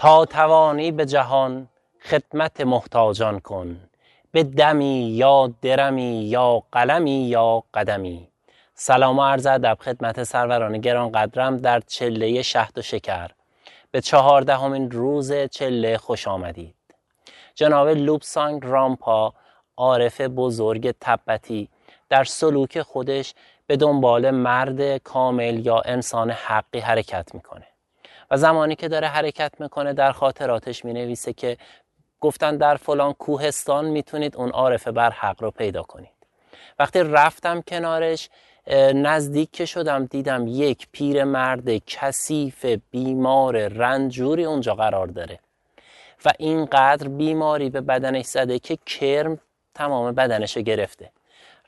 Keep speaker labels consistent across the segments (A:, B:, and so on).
A: تا توانی به جهان خدمت محتاجان کن به دمی یا درمی یا قلمی یا قدمی. سلام و عرض ادب خدمت سروران گران قدرم در چله شهد و شکر. به چهاردهمین روز چله خوش آمدید. جناب لوبسانگ رامپا عارف بزرگ تبتی در سلوک خودش به دنبال مرد کامل یا انسان حقی حرکت می‌کنه. و زمانی که داره حرکت می‌کنه در خاطراتش می‌نویسه که گفتن در فلان کوهستان می‌تونید اون عارف بر حق رو پیدا کنید. وقتی رفتم کنارش نزدیک که شدم دیدم یک پیر مرد کثیف بیمار رنجوری اونجا قرار داره. و اینقدر بیماری به بدنش زده که کرم تمام بدنش رو گرفته.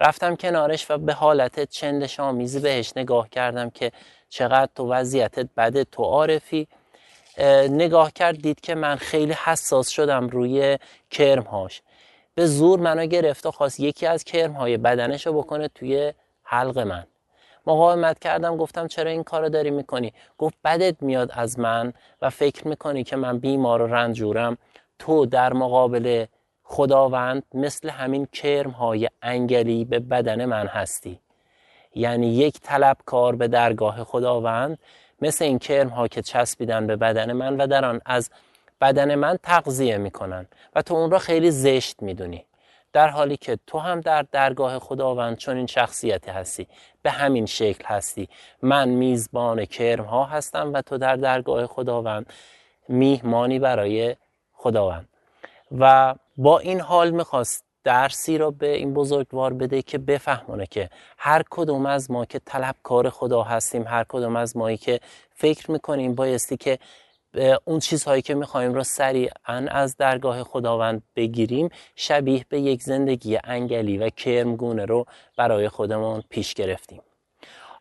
A: رفتم کنارش و به حالت چندش آمیزی بهش نگاه کردم که چقدر تو وضعیتت بده تو عارفی. نگاه کرد دید که من خیلی حساس شدم روی کرمهاش. به زور منو گرفت و خواست یکی از کرمهای بدنش رو بکنه توی حلق من. مقاومت کردم گفتم چرا این کارو داری می‌کنی؟ گفت بدت میاد از من و فکر می‌کنی که من بیمار و رنجورم. تو در مقابل خداوند مثل همین کرم های انگلی به بدن من هستی. یعنی یک طلبکار به درگاه خداوند مثل این کرم ها که چسبیدن به بدن من و در آن از بدن من تغذیه می‌کنن و تو اون را خیلی زشت می‌دونی. در حالی که تو هم در درگاه خداوند چون این شخصیتی هستی به همین شکل هستی. من میزبان کرم ها هستم و تو در درگاه خداوند میهمانی برای خداوند. و با این حال می‌خواست درسی را به این بزرگوار بده که بفهمونه که هر کدوم از ما که طلبکار خدا هستیم هر کدوم از مایی که فکر می‌کنیم بایستی که اون چیزهایی که می‌خوایم را سریعا از درگاه خداوند بگیریم شبیه به یک زندگی انگلی و کرمگونه رو برای خودمون پیش گرفتیم.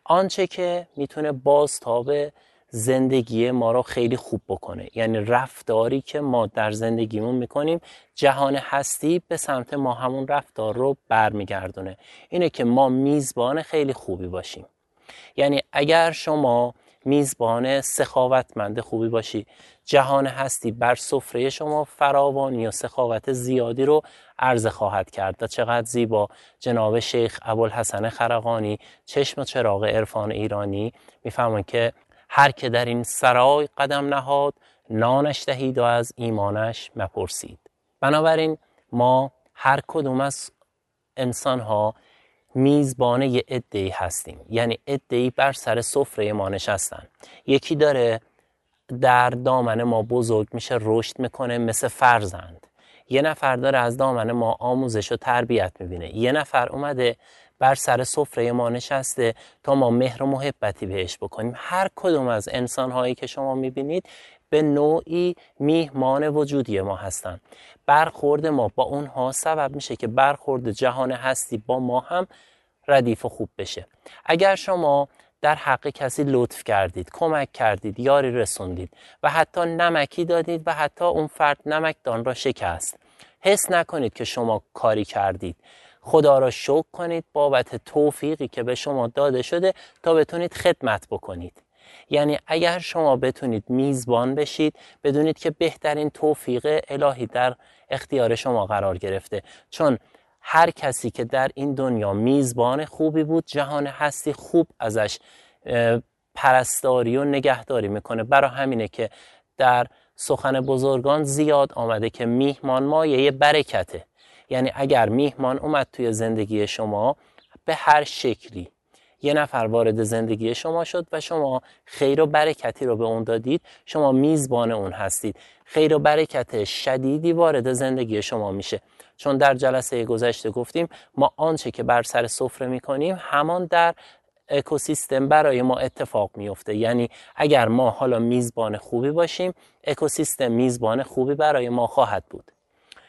A: آنچه که می‌تونه بازتاب زندگی ما رو خیلی خوب بکنه. یعنی رفتاری که ما در زندگیمون می‌کنیم جهان هستی به سمت ما همون رفتار رو برمیگردونه. اینه که ما میزبان خیلی خوبی باشیم. یعنی اگر شما میزبان سخاوتمند خوبی باشی جهان هستی بر سفره شما فراوانی و سخاوت زیادی رو عرضه خواهد کرد. و چقدر زیبا. جناب شیخ ابوالحسن خرقانی چشم و چراغ عرفان ایرانی می‌فهمن که هر که در این سرای قدم نهاد نانش دهید و از ایمانش مپرسید. بنابراین ما هر کدوم از انسان ها میزبان یه ادهی هستیم. یعنی ادهی بر سر سفره ما نشستن. یکی داره در دامن ما بزرگ میشه رشد می‌کنه مثل فرزند. یه نفر داره از دامن ما آموزش و تربیت می‌بینه. یه نفر اومده بر سر سفره ما نشسته تا ما مهر و محبتی بهش بکنیم. هر کدوم از انسان هایی که شما می‌بینید به نوعی میهمان وجودی ما هستند برخورد ما با اونها سبب میشه که برخورد جهان هستی با ما هم ردیف و خوب بشه. اگر شما در حق کسی لطف کردید کمک کردید یاری رسوندید و حتی نمکی دادید و حتی اون فرد نمکدان را شکست حس نکنید که شما کاری کردید. خدا را شکر کنید. بابت توفیقی که به شما داده شده تا بتونید خدمت بکنید. یعنی اگر شما بتونید میزبان بشید بدونید که بهترین توفیق الهی در اختیار شما قرار گرفته. چون هر کسی که در این دنیا میزبان خوبی بود جهان هستی خوب ازش پرستاری و نگهداری می‌کنه. برای همینه که در سخن بزرگان زیاد آمده که میهمان مایه برکته. یعنی اگر میهمان اومد توی زندگی شما به هر شکلی. یه نفر وارد زندگی شما شد و شما خیر و برکتی رو به اون دادید. شما میزبان اون هستید. خیر و برکت شدیدی وارد زندگی شما میشه. چون در جلسه گذشته گفتیم ما آنچه که بر سر سفره می‌کنیم همان در اکوسیستم برای ما اتفاق میفته یعنی اگر ما حالا میزبان خوبی باشیم اکوسیستم میزبان خوبی برای ما خواهد بود.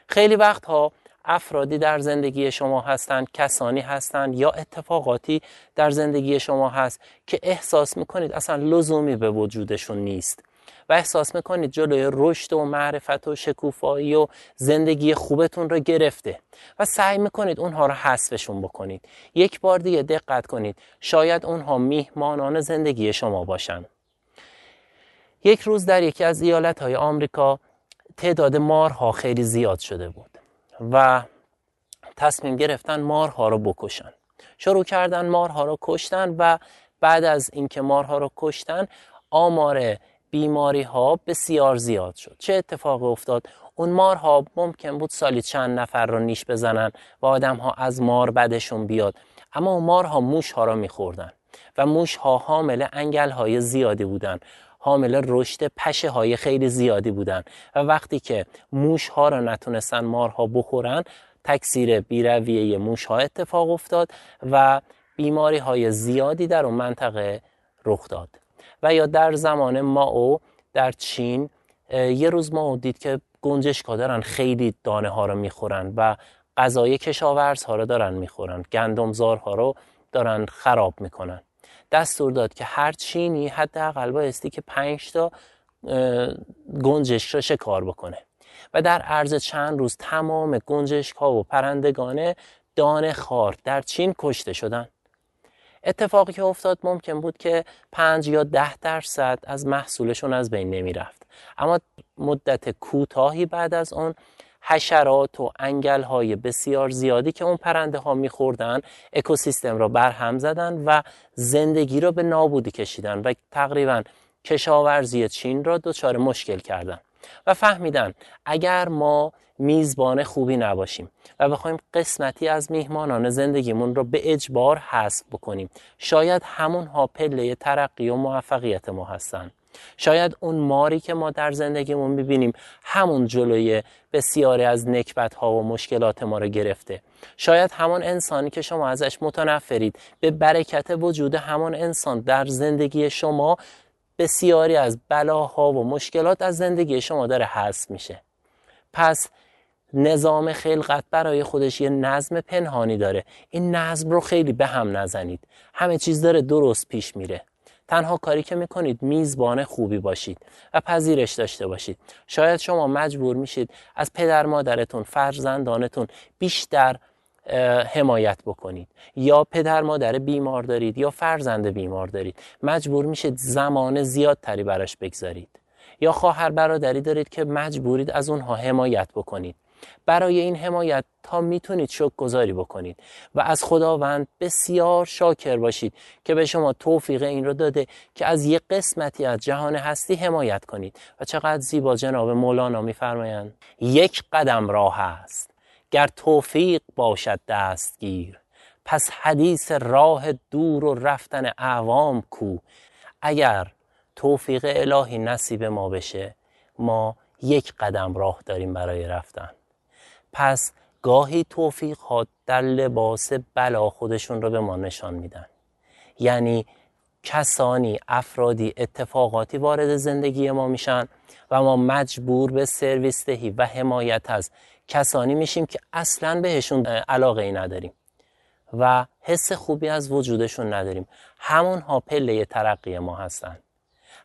A: خیلی وقتها افرادی در زندگی شما هستند کسانی هستند یا اتفاقاتی در زندگی شما هست که احساس می‌کنید اصلا لزومی به وجودشون نیست و احساس می‌کنید جلوی رشد و معرفت و شکوفایی و زندگی خوبتون رو گرفته و سعی می‌کنید اونها رو حذفشون بکنید. یک بار دیگه دقت کنید شاید اونها میهمانان زندگی شما باشن. یک روز در یکی از ایالت های آمریکا تعداد مارها خیلی زیاد شده بود. و تصمیم گرفتن مارها رو بکشن. شروع کردن مارها رو کشتن و بعد از اینکه مارها رو کشتن آمار بیماری ها بسیار زیاد شد. چه اتفاقی افتاد؟ اون مارها ممکن بود سالی چند نفر رو نیش بزنن و آدم ها از مار بدشون بیاد. اما مارها موش ها رو میخوردن و موش ها حامل انگل های زیادی بودن. حامل رشد پشه های خیلی زیادی بودن. و وقتی که موش ها رو نتونستن مارها بخورن تکثیر بیرویه موش ها اتفاق افتاد و بیماری های زیادی در اون منطقه رخ داد. و یا در زمان ماو در چین یه روز ما دید که گنجشکا دارن خیلی دانه ها رو می‌خورن و غذای کشاورز ها رو دارن می‌خورن. گندمزار ها رو دارن خراب می‌کنن. دستور داد که هر چینی حداقل بایستی که پنج تا گنجشک رو شکار بکنه. و در عرض چند روز تمام گنجشک ها و پرندگان دانه خار در چین کشته شدن اتفاقی که افتاد ممکن بود که پنج یا ده درصد از محصولشون از بین نمی رفت اما مدت کوتاهی بعد از اون حشرات و انگل های بسیار زیادی که اون پرنده ها میخوردن اکوسیستم را برهم زدن و زندگی را به نابودی کشیدن و تقریبا کشاورزی چین را دچار مشکل کردن و فهمیدن اگر ما میزبان خوبی نباشیم و بخوایم قسمتی از میهمانان زندگیمون رو به اجبار حذف بکنیم شاید همون ها پله ترقی و موفقیت ما هستن. شاید اون ماری که ما در زندگیمون می‌بینیم همون جلوی بسیاری از نکبت ها و مشکلات ما رو گرفته. شاید همون انسانی که شما ازش متنفرید به برکت وجود همون انسان در زندگی شما بسیاری از بلاها و مشکلات از زندگی شما داره حذف میشه. پس نظام خلقت برای خودش یه نظم پنهانی داره. این نظم رو خیلی به هم نزنید. همه چیز داره درست پیش میره. تنها کاری که می‌کنید میزبان خوبی باشید و پذیرش داشته باشید. شاید شما مجبور میشید از پدر مادرتون فرزندانتون بیشتر حمایت بکنید. یا پدر مادر بیمار دارید یا فرزند بیمار دارید. مجبور میشید زمان زیادتری براش بگذارید. یا خواهر برادری دارید که مجبورید از اونها حمایت بکنید. برای این حمایت تا می‌تونید شکر گذاری بکنید. و از خداوند بسیار شاکر باشید که به شما توفیق این رو داده که از یک قسمتی از جهان هستی حمایت کنید. و چقدر زیبا جناب مولانا میفرمایند. یک قدم راه است. گر توفیق باشد دستگیر. پس حدیث راه دور و رفتن اعوام کو. اگر توفیق الهی نصیب ما بشه ما یک قدم راه داریم برای رفتن. پس گاهی توفیق ها در لباس بلا خودشون رو به ما نشان میدن. یعنی کسانی افرادی اتفاقاتی وارد زندگی ما میشن و ما مجبور به سرویس دهی و حمایت از کسانی میشیم که اصلا بهشون علاقه ای نداریم و حس خوبی از وجودشون نداریم. همون ها پله ترقی ما هستن.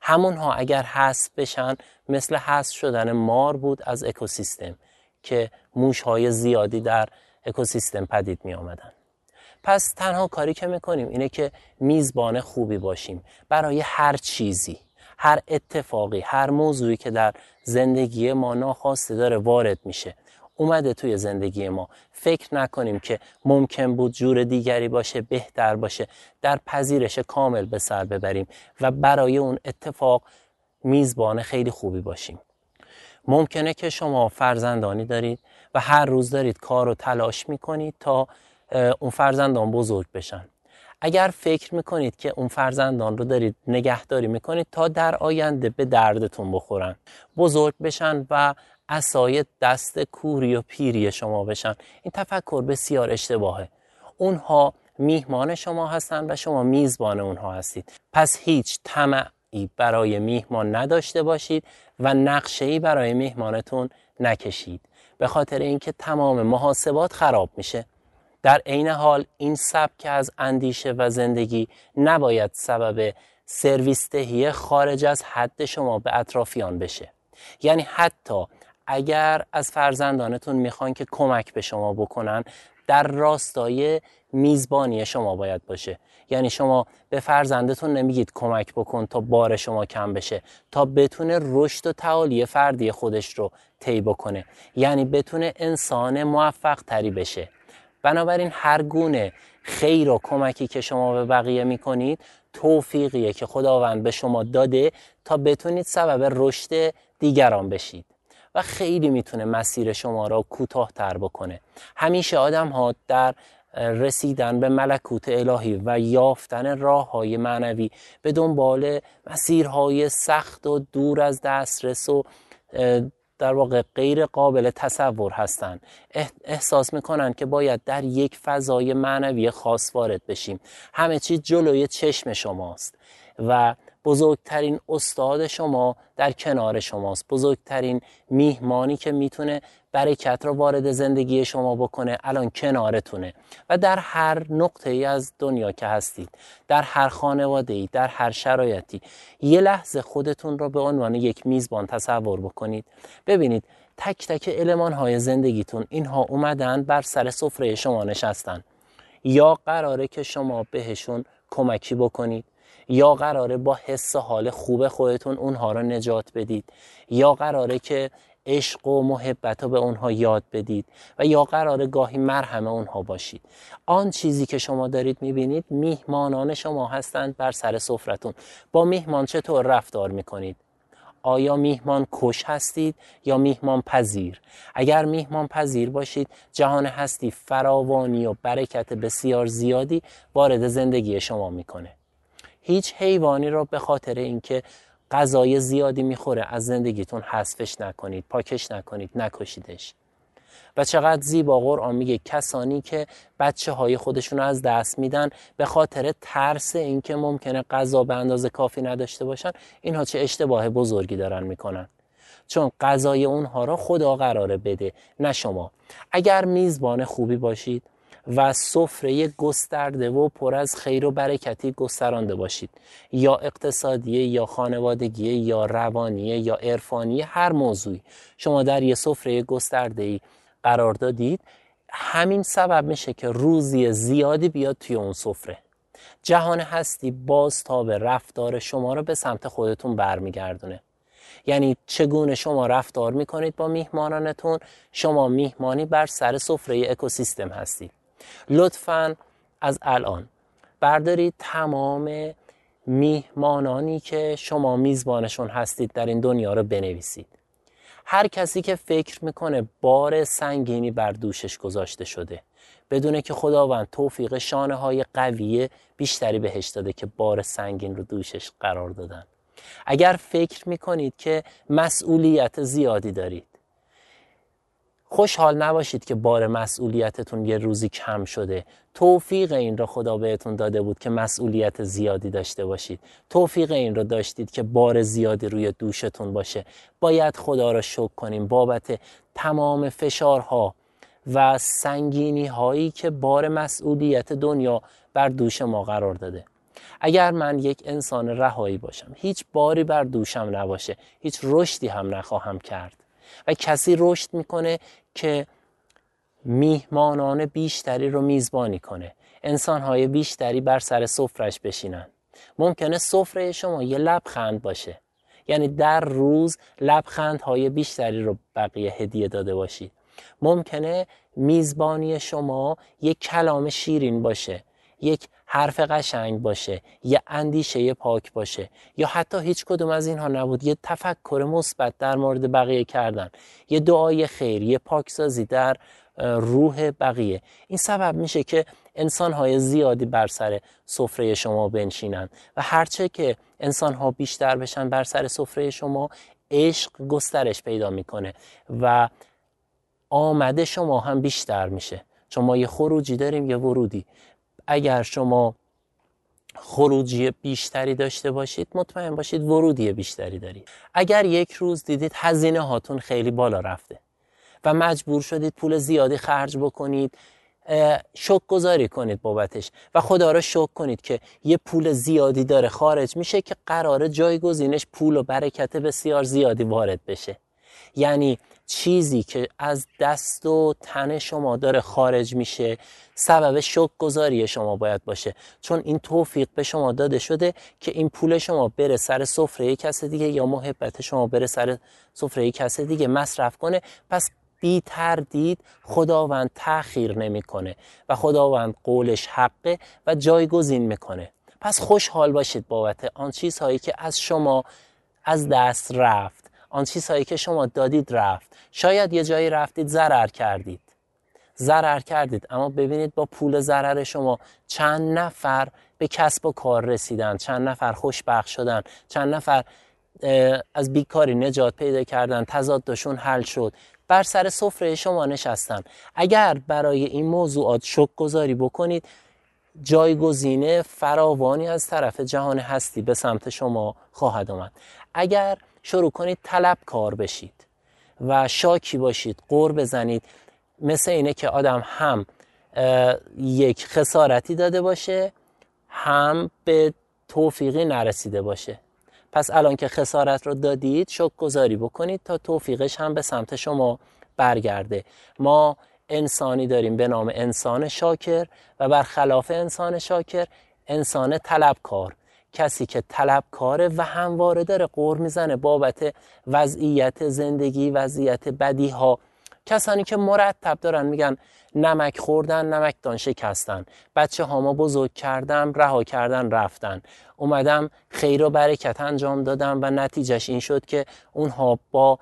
A: همون ها اگر حذف بشن مثل حذف شدن مار بود از اکوسیستم. که موش های زیادی در اکوسیستم پدید می آمدن. پس تنها کاری که می‌کنیم اینه که میزبان خوبی باشیم برای هر چیزی هر اتفاقی هر موضوعی که در زندگی ما ناخواسته داره وارد میشه. اومده توی زندگی ما. فکر نکنیم که ممکن بود جور دیگری باشه بهتر باشه. در پذیرش کامل به سر ببریم و برای اون اتفاق میزبان خیلی خوبی باشیم. ممکنه که شما فرزندانی دارید و هر روز دارید کار و تلاش می‌کنید تا اون فرزندان بزرگ بشن. اگر فکر می‌کنید که اون فرزندان رو دارید نگهداری می‌کنید تا در آینده به دردتون بخورن. بزرگ بشن و اسای دست کوری و پیری شما بشن. این تفکر بسیار اشتباهه. اونها میهمان شما هستند و شما میزبان اونها هستید. پس هیچ طمعی برای میهمان نداشته باشید و نقشه برای میهمانتون نکشید. به خاطر اینکه تمام محاسبات خراب میشه. در عین حال این سبک از اندیشه و زندگی نباید سبب سرویس دهی خارج از حد شما به اطرافیان بشه. یعنی حتی اگر از فرزندانتون می‌خوان که کمک به شما بکنن در راستای میزبانی شما باید باشه. یعنی شما به فرزندتون نمیگید کمک بکن تا بار شما کم بشه تا بتونه رشد و تعالی فردی خودش رو طی بکنه. یعنی بتونه انسان موفق تری بشه. بنابراین هر گونه خیر و کمکی که شما به بقیه می‌کنید توفیقیه که خداوند به شما داده تا بتونید سبب رشد دیگران بشید. و خیلی می‌تونه مسیر شما را کوتاهتر بکنه. همیشه آدم ها در رسیدن به ملکوت الهی و یافتن راه های معنوی به دنبال مسیرهای سخت و دور از دسترس و در واقع غیر قابل تصور هستند. احساس می‌کنن که باید در یک فضای معنوی خاص وارد بشیم. همه چیز جلوی چشم شماست و بزرگترین استاد شما در کنار شماست. بزرگترین میهمانی که می‌تونه برکت رو وارد زندگی شما بکنه الان کنارتونه. و در هر نقطه ای از دنیا که هستید در هر خانواده ای در هر شرایطی یه لحظه خودتون رو به عنوان یک میزبان تصور بکنید. ببینید تک تک علمان های زندگیتون اینها اومدن بر سر سفره شما نشستن. یا قراره که شما بهشون کمکی بکنید. یا قراره با حس حال خوب خودتون اونها رو نجات بدید. یا قراره که عشق و محبت رو به اونها یاد بدید. و یا قراره گاهی مرهم اونها باشید. آن چیزی که شما دارید می‌بینید میهمانان شما هستند بر سر سفرتون. با میهمان چطور رفتار می‌کنید؟ آیا میهمان کش هستید یا میهمان پذیر؟ اگر میهمان پذیر باشید جهان هستی فراوانی و برکت بسیار زیادی وارد زندگی شما می‌کنه. هیچ حیوانی را به خاطر اینکه غذای زیادی می‌خوره از زندگیتون حذفش نکنید پاکش نکنید نکشیدش. و چقدر زیبا قرآن میگه کسانی که بچه های خودشون رو از دست میدن به خاطر ترس اینکه ممکنه غذا به اندازه کافی نداشته باشن اینها چه اشتباه بزرگی دارن می‌کنن. چون غذای اونها را خدا قراره بده نه شما. اگر میزبان خوبی باشید و سفره گسترده و پر از خیر و برکتی گسترانده باشید. یا اقتصادی یا خانوادگی یا روانی یا عرفانی هر موضوعی. شما در یه سفره گسترده ای قرار دادید همین سبب میشه که روزی زیادی بیاد توی اون سفره. جهان هستی باز تا به رفتار شما رو به سمت خودتون برمیگردونه. یعنی چگونه شما رفتار می‌کنید با میهمانانتون؟ شما میهمانی بر سر سفره اکوسیستم هستید. لطفا از الان بردارید تمام میهمانانی که شما میزبانشون هستید در این دنیا رو بنویسید. هر کسی که فکر می‌کنه بار سنگینی بر دوشش گذاشته شده بدونه که خداوند توفیق شانه های قویه بیشتری بهش داده که بار سنگین رو دوشش قرار دادن. اگر فکر می‌کنید که مسئولیت زیادی دارید خوشحال نباشید که بار مسئولیتتون یه روزی کم شده. توفیق این را خدا بهتون داده بود که مسئولیت زیادی داشته باشید. توفیق این را داشتید که بار زیادی روی دوشتون باشه. باید خدا را شکر کنیم. بابت تمام فشارها و سنگینی هایی که بار مسئولیت دنیا بر دوش ما قرار داده. اگر من یک انسان رهایی باشم هیچ باری بر دوشم نباشه هیچ رشدی هم نخواهم کرد. و کسی رشد می‌کنه که میهمانان بیشتری رو میزبانی کنه. انسانهای بیشتری بر سر سفرش بشینن. ممکنه سفره شما یه لبخند باشه. یعنی در روز لبخندهای بیشتری رو بقیه هدیه داده باشید ممکنه میزبانی شما یک کلام شیرین باشه. یک حرف قشنگ باشه یه اندیشه پاک باشه. یا حتی هیچ کدوم از اینها نبود. یه تفکر مثبت در مورد بقیه کردن. یه دعای خیر یه پاکسازی در روح بقیه. این سبب میشه که انسانهای زیادی بر سر سفره شما بنشینن. و هرچه که انسانها بیشتر بشن بر سر سفره شما عشق گسترش پیدا می‌کنه. و آمده شما هم بیشتر میشه. چون ما یه خروجی داریم یه ورودی. اگر شما خروجی بیشتری داشته باشید مطمئن باشید ورودی بیشتری دارید. اگر یک روز دیدید هزینه هاتون خیلی بالا رفته و مجبور شدید پول زیادی خرج بکنید شک گذاری کنید بابتش و خدا را شک کنید که یه پول زیادی داره خارج میشه که قرار جایگزینش پول و برکت بسیار زیادی وارد بشه. یعنی چیزی که از دست و تن شما داره خارج میشه سبب شک گذاری شما باید باشه. چون این توفیق به شما داده شده که این پول شما بره سر سفره کس دیگه یا محبت شما بره سر سفره کس دیگه مصرف کنه پس بی تردید خداوند تأخیر نمی‌کنه و خداوند قولش حقه و جایگزین می‌کنه. پس خوشحال باشید بابت آن چیزهایی که از شما از دست رفت. آن چیزهایی که شما دادید رفت. شاید یه جایی رفتید ضرر کردید. ضرر کردید اما ببینید با پول ضرر شما چند نفر به کسب و کار رسیدن چند نفر خوشبخت شدن چند نفر از بیکاری نجات پیدا کردن تضادشون حل شد. بر سر سفره شما نشستن. اگر برای این موضوعات شک گذاری بکنید جایگزینه فراوانی از طرف جهان هستی به سمت شما خواهد آمد اگر شروع کنید طلب کار بشید و شاکی باشید قور بزنید. مثل اینه که آدم هم یک خسارتی داده باشه هم به توفیقی نرسیده باشه. پس الان که خسارت رو دادید شک گذاری بکنید تا توفیقش هم به سمت شما برگرده. ما انسانی داریم به نام انسان شاکر و برخلاف انسان شاکر انسان طلبکار. کسی که طلبکاره و همواره داره قور می‌زنه بابت وضعیت زندگی وضعیت بدی ها کسانی که مرتب دارن میگن نمک خوردن نمکدان شکستن. بچه هاما بزرگ کردم رها کردن رفتن. اومدم خیر و برکت انجام دادم و نتیجهش این شد که اونها با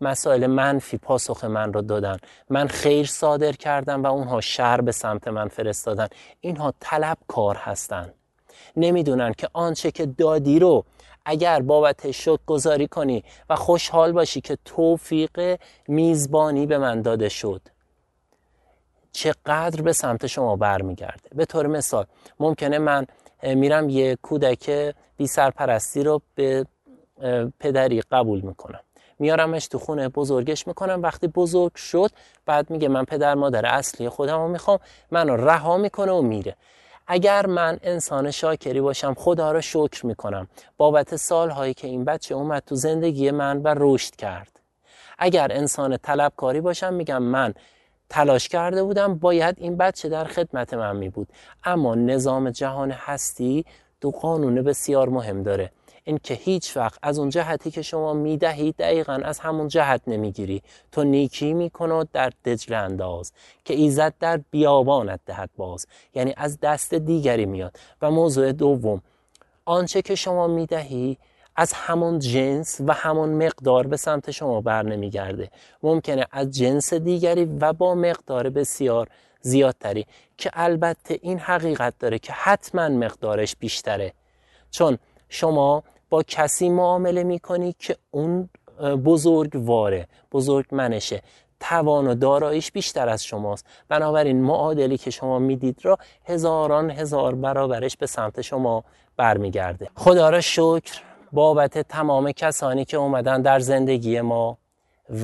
A: مسائل منفی پاسخ من رو دادن. من خیر صادر کردم و اونها شر به سمت من فرستادن. اینها طلب کار هستن. نمی‌دونن که آنچه که دادی رو اگر بابت شک گذاری کنی و خوشحال باشی که توفیق میزبانی به من داده شد. چقدر به سمت شما برمیگرده. به طور مثال ممکنه من میرم یه کودک بی سرپرستی رو به پدری قبول می‌کنم. میارمش تو خونه بزرگش می‌کنم. وقتی بزرگ شد بعد میگه من پدر مادر اصلی خودم رو می‌خوام منو رها می‌کنه و میره. اگر من انسان شاکری باشم خدا را شکر می‌کنم. بابت سالهایی که این بچه اومد تو زندگی من و رشد کرد. اگر انسان طلبکاری باشم میگم من تلاش کرده بودم باید این بچه در خدمت من می بود اما نظام جهان هستی دو قانون بسیار مهم داره. این که هیچ وقت از اون جهتی که شما می‌دهید دقیقا از همون جهت نمی‌گیری. تو نیکی می‌کنه در دجل انداز که ایزد در بیابانت دهد باز. یعنی از دست دیگری میاد. و موضوع دوم آنچه که شما می‌دهی از همون جنس و همون مقدار به سمت شما بر نمیگرده. ممکنه از جنس دیگری و با مقدار بسیار زیادتری که البته این حقیقت داره که حتما مقدارش بیشتره. چون شما با کسی معامله می‌کنی که اون بزرگواره بزرگ منشه. توان و داراییش بیشتر از شماست. بنابراین معادلی که شما می‌دید را هزاران هزار برابرش به سمت شما برمیگرده. خدا را شکر بابت تمام کسانی که اومدن در زندگی ما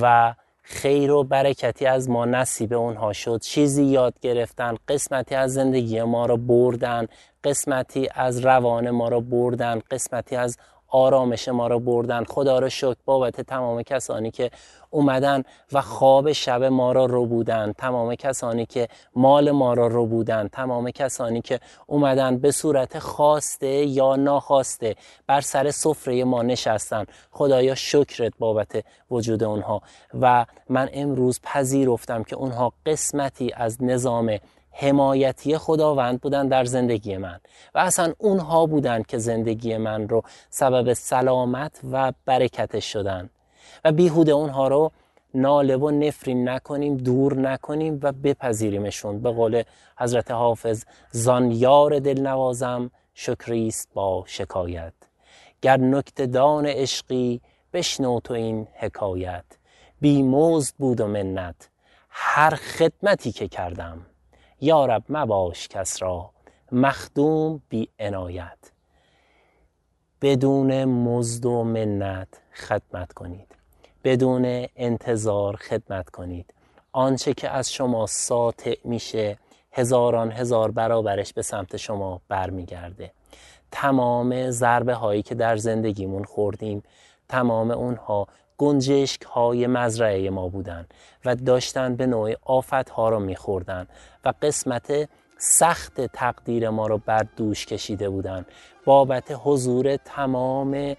A: و خیر و برکتی از ما نصیب اونها شد. چیزی یاد گرفتن قسمتی از زندگی ما را بردن قسمتی از روان ما را بردن قسمتی از آرامش ما را بردن. خدا را شکر. بابت تمام کسانی که اومدن و خواب شب ما را رو بودن. تمام کسانی که مال ما را رو بودن. تمام کسانی که اومدن به صورت خواسته یا ناخواسته بر سر سفره ما نشستن. خدایا شکرت بابت وجود اونها. و من امروز پذیرفتم که اونها قسمتی از نظام حمایتی خداوند بودن در زندگی من. و اصلا اونها بودن که زندگی من رو سبب سلامت و برکتش شدن. و بیهوده اونها رو ناله و نفرین نکنیم دور نکنیم و بپذیریمشون. به قول حضرت حافظ زان یار دل نوازم شکریست با شکایت. گر دان عشقی بشنو تو این حکایت. بی مزد بود و منت. هر خدمتی که کردم. یارب مباش کس را مخدوم بی عنایت. بدون مزد و منت خدمت کنید. بدون انتظار خدمت کنید. آنچه که از شما ساطع میشه هزاران هزار برابرش به سمت شما برمیگرده. تمام ضربه هایی که در زندگیمون خوردیم تمام اونها
B: گنجشک های مزرعه ما بودن و داشتن به نوع آفت ها رو میخوردن و قسمت سخت تقدیر ما رو بر دوش کشیده بودن. بابت حضور تمام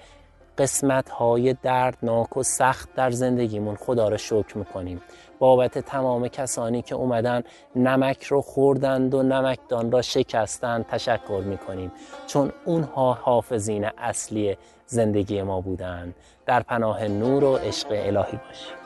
B: قسمت های دردناک و سخت در زندگیمون خدا رو شکر می‌کنیم. بابت تمام کسانی که اومدن نمک رو خوردند و نمکدان را شکستند تشکر می‌کنیم. چون اونها حافظین اصلی زندگی ما بودند در پناه نور و عشق الهی باشید